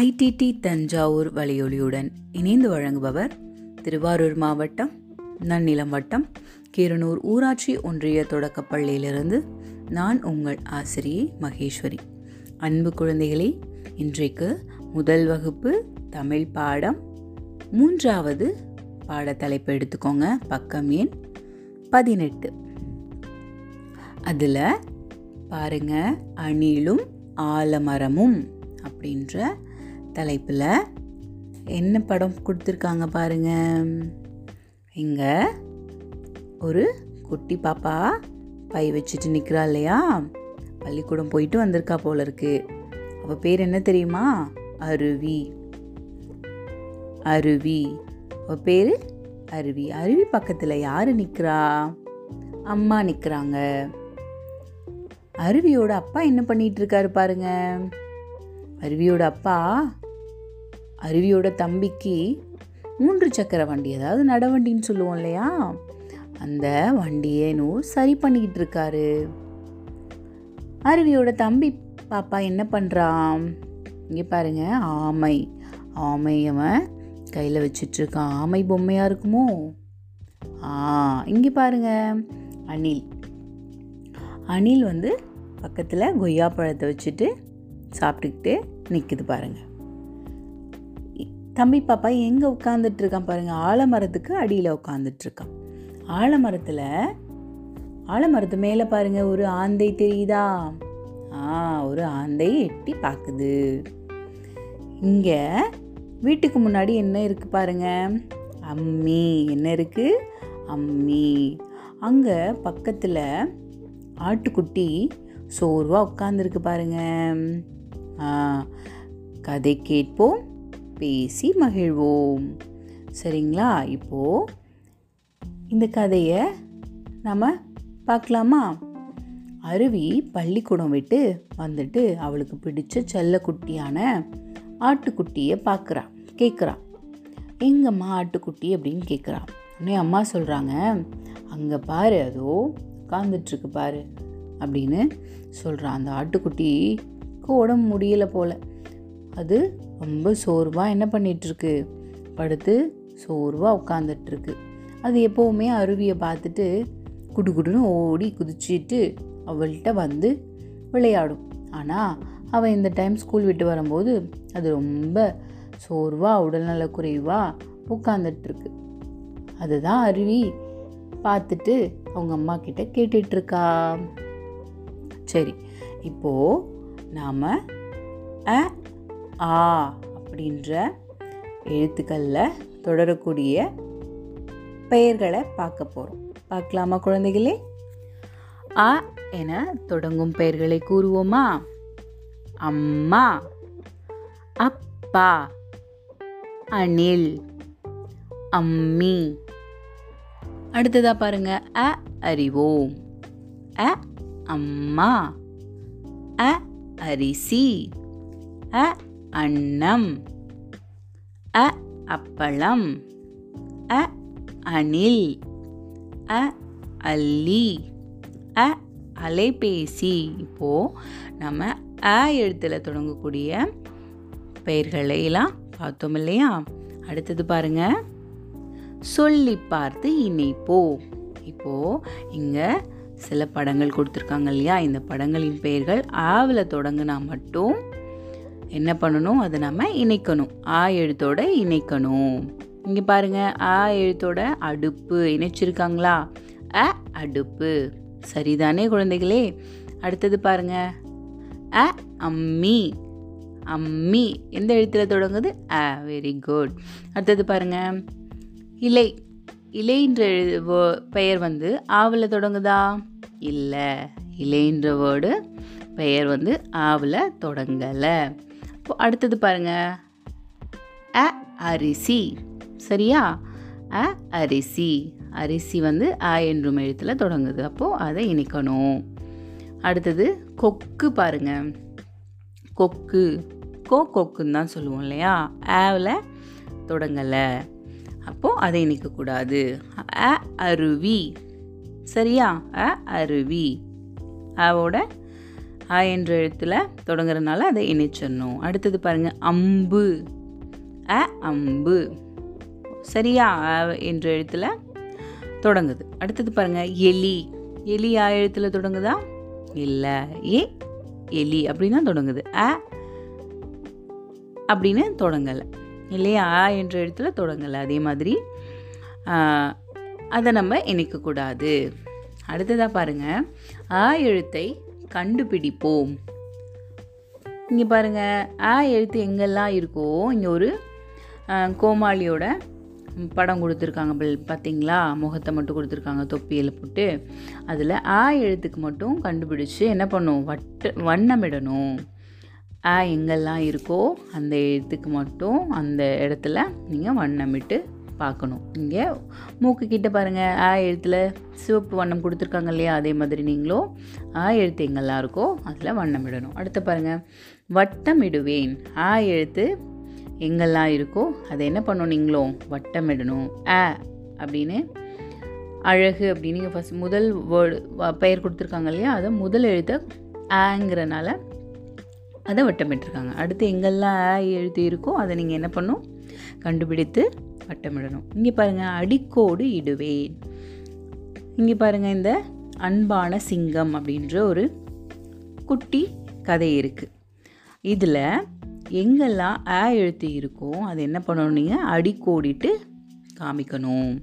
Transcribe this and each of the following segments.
IDD Thanjavur வலியொலியுடன் இணைந்து வழங்குபவர் திருவாரூர் மாவட்டம் நன்னிலம் வட்டம் கீரனூர் ஊராட்சி ஒன்றிய தொடக்கப்பள்ளியிலிருந்து நான் உங்கள் ஆசிரியை மகேஸ்வரி. அன்பு குழந்தைகளே இன்றைக்கு முதல் வகுப்பு தமிழ் பாடம். மூன்றாவது பாடத்தலைப்பு எடுத்துக்கோங்க. பக்கம் எண் பதினெட்டு. அதில் பாருங்க அணிலும் ஆலமரமும் அப்படின்ற தலைப்பில் என்ன படம் கொடுத்துருக்காங்க பாருங்க. இங்கே ஒரு குட்டி பாப்பா பை வச்சுட்டு நிற்கிறா இல்லையா? பள்ளிக்கூடம் போயிட்டு வந்திருக்கா போல இருக்கு. அவள் பேர் என்ன தெரியுமா? அருவி. அருவி. அவள் பேர் அருவி. அருவி பக்கத்தில் யார் நிற்கிறா அம்மா நிற்கிறாங்க அருவியோட அப்பா என்ன பண்ணிகிட்டு இருக்காரு பாருங்க. அருவியோட அப்பா அருவியோட தம்பிக்கு மூன்று சக்கர வண்டி அதாவது நடவண்டின்னு சொல்லுவோம் இல்லையா? அந்த வண்டியை நூறு சரி பண்ணிக்கிட்டு இருக்காரு. அருவியோட தம்பி பாப்பா என்ன பண்ணுறான் இங்கே பாருங்க ஆமை. ஆமை அவன் கையில் வச்சிட்ருக்கான் ஆமை பொம்மையாக இருக்குமோ? ஆ இங்கே பாருங்க அணில். அணில் வந்து பக்கத்தில் கொய்யா பழத்தை வச்சுட்டு சாப்பிட்டுக்கிட்டு நிற்குது பாருங்கள் தம்பி பாப்பா எங்கே உட்காந்துட்டு இருக்கான் பாருங்க. ஆலமரத்துக்கு அடியில் உட்காந்துட்டு இருக்கான் ஆலமரத்தில் ஆலமரத்து மேலே பாருங்க ஒரு ஆந்தை தெரியுதா? ஆ ஒரு ஆந்தை எட்டி பார்க்குது இங்கே வீட்டுக்கு முன்னாடி என்ன இருக்குது பாருங்க? அம்மி. என்ன இருக்குது அம்மி. அங்கே பக்கத்தில் ஆட்டுக்குட்டி சோர்வாக உட்காந்துருக்கு பாருங்க. ஆ கதை கேட்போம். பேசி மகிழ்வோம். சரிங்களா? இப்போ இந்த கதையை நம்ம பார்க்கலாமா? அருவி பள்ளிக்கூடம் விட்டு வந்துட்டு அவளுக்கு பிடிச்ச செல்லக்குட்டியான ஆட்டுக்குட்டியை பார்க்குறா கேட்குறா எங்கம்மா ஆட்டுக்குட்டி அப்படின்னு கேட்குறா உடனே அம்மா சொல்கிறாங்க அங்கே பாரு அதோ உட்காந்துட்ருக்கு பாரு அப்படின்னு சொல்கிறான் அந்த ஆட்டுக்குட்டிக்கு உடம்பு முடியலை போல். அது ரொம்ப சோர்வாக என்ன பண்ணிகிட்ருக்கு படுத்து சோர்வாக உட்காந்துட்ருக்கு அது எப்போவுமே அருவியை பார்த்துட்டு குடு குடுன்னு ஓடி குதிச்சிட்டு அவள்கிட்ட வந்து விளையாடும். ஆனால் அவள் இந்த டைம் ஸ்கூல் விட்டு வரும்போது அது ரொம்ப சோர்வாக உடல்நல குறைவாக உட்காந்துட்ருக்கு அதுதான் அருவி. பார்த்துட்டு அவங்க அம்மா கிட்ட கேட்டுட்ருக்கா சரி இப்போது நாம் அ ஆ அப்படின்ற எழுத்துக்களில் தொடரக்கூடிய பெயர்களை பார்க்க போகிறோம் பார்க்கலாமா குழந்தைகளே? அ என தொடங்கும் பெயர்களை கூறுவோமா? அம்மா அப்பா அணில் அம்மி. அடுத்ததா பாருங்க. அ அறிவோம். அ அம்மா அ அரிசி அ அன்னம். அ அப்பளம். அ அணில். அ அல்லி. அ அலைபேசி. இப்போது நம்ம அ எழுத்தில் தொடங்கக்கூடிய பெயர்களையெல்லாம் பார்த்தோம் இல்லையா? அடுத்தது பாருங்க. சொல்லி பார்த்து இணைப்போ. இப்போது இங்கே சில படங்கள் கொடுத்துருக்காங்க இல்லையா? இந்த படங்களின் பெயர்கள் ஆவில் தொடங்கினா மட்டும் என்ன பண்ணணும்? அதை நம்ம இணைக்கணும். ஆ எழுத்தோட இணைக்கணும். இங்கே பாருங்கள் ஆ எழுத்தோட அடுப்பு இணைச்சிருக்காங்களா? அ அடுப்பு. சரிதானே குழந்தைகளே? அடுத்தது பாருங்க. அ அம்மி. அம்மி. எந்த எழுத்தில் தொடங்குது? அ. வெரி குட் அடுத்தது பாருங்க. இலை. இலைன்ற எழு பெயர் வந்து ஆவில் தொடங்குதா? இல்லை. இலைன்ற வேர்டு பெயர் வந்து ஆவில் தொடங்கலை. இப்போ அடுத்தது பாருங்கள் அ அரிசி. சரியா? அ அரிசி. அரிசி வந்து அ என்றும் எழுத்தில் தொடங்குது. அப்போது அதை இணைக்கணும். அடுத்தது கொக்கு பாருங்கள் கொக்கு. கோ கொக்குன்னு தான் சொல்லுவோம் இல்லையா? ஆவில் தொடங்கலை. அப்போது அதை இணைக்கக்கூடாது அ அருவி. சரியா? அ அருவி. அவோட ஆ என்ற எழுத்தில் தொடங்குறதுனால அதை இணைச்சிடணும். அடுத்தது பாருங்கள் அம்பு. அ அம்பு. சரியா அ என்ற எழுத்தில் தொடங்குது. அடுத்தது பாருங்கள் எலி. எலி ஆ எழுத்தில் தொடங்குதா? இல்லை. ஏ எலி அப்படின்னு தொடங்குது. அ அப்படின்னு தொடங்கலை. இல்லையா? ஆ என்ற எழுத்தில் தொடங்கலை. அதே மாதிரி அதை நம்ம இணைக்கக்கூடாது. அடுத்ததாக பாருங்கள் ஆ எழுத்தை கண்டுபிடிப்போம். இங்கே பாருங்கள் ஆ எழுத்து எங்கெல்லாம் இருக்கோ இங்கே ஒரு கோமாளியோட படம் கொடுத்துருக்காங்க பார்த்தீங்களா முகத்தை மட்டும் கொடுத்துருக்காங்க தொப்பியில் போட்டு. அதில் ஆ எழுத்துக்கு மட்டும் கண்டுபிடிச்சி என்ன பண்ணும்? வட்டு வண்ணமிடணும். ஆ எங்கெல்லாம் இருக்கோ அந்த எழுத்துக்கு மட்டும் அந்த இடத்துல நீங்கள் வண்ணமிட்டு பார்க்கணும். இங்கே மூக்கு கிட்ட பாருங்கள் ஆ எழுத்தில் சிவப்பு வண்ணம் கொடுத்துருக்காங்க இல்லையா? அதே மாதிரி நீங்களும் ஆ எழுத்து எங்கெல்லாம் இருக்கோ அதில் வண்ணமிடணும் அடுத்து பாருங்கள் வட்டமிடுவேன். ஆ எழுத்து எங்கெல்லாம் இருக்கோ அதை என்ன பண்ணணும் நீங்களும் வட்டமிடணும். ஆ அப்படின்னு அழகு அப்படின்னு ஃபஸ்ட் முதல் வேர்டு பெயர் கொடுத்துருக்காங்க இல்லையா? அதை முதல் எழுத்தை ஆங்கிறனால அதை வட்டமிட்டுருக்காங்க. அடுத்து எங்கெல்லாம் ஆ எழுத்து இருக்கோ அதை நீங்கள் என்ன பண்ணும் கண்டுபிடித்து வட்டமிடணும். இங்கே பாருங்கள் அடிக்கோடு இடுவேன். இங்கே பாருங்கள் இந்த அன்பான சிங்கம் அப்படின்ற ஒரு குட்டி கதை இருக்குது இதில் எங்கெல்லாம் ஆ எழுத்து இருக்கோ அது என்ன பண்ணணும் நீங்கள் அடிக்கோடிட்டு காமிக்கணும்.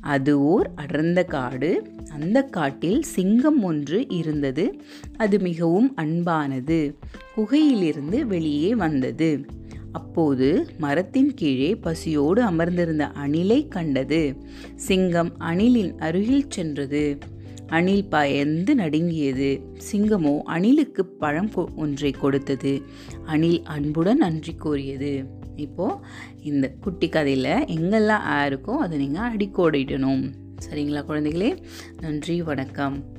அது ஓர் அடர்ந்த காடு. அந்த காட்டில் சிங்கம் ஒன்று இருந்தது. அது மிகவும் அன்பானது. குகையிலிருந்து வெளியே வந்தது. அப்போது மரத்தின் கீழே பசியோடு அமர்ந்திருந்த அணிலை கண்டது. சிங்கம் அணிலின் அருகில் சென்றது. அணில் பயந்து நடுங்கியது. சிங்கமோ அணிலுக்கு பழம் ஒன்றை கொடுத்தது. அணில் அன்புடன் நன்றி கூறியது. இப்போது இந்த குட்டி கதையில் எங்கெல்லாம் ஆ இருக்கோ அதை நீங்கள் அடிக்கோடிடணும். சரிங்களா குழந்தைகளே? நன்றி வணக்கம்.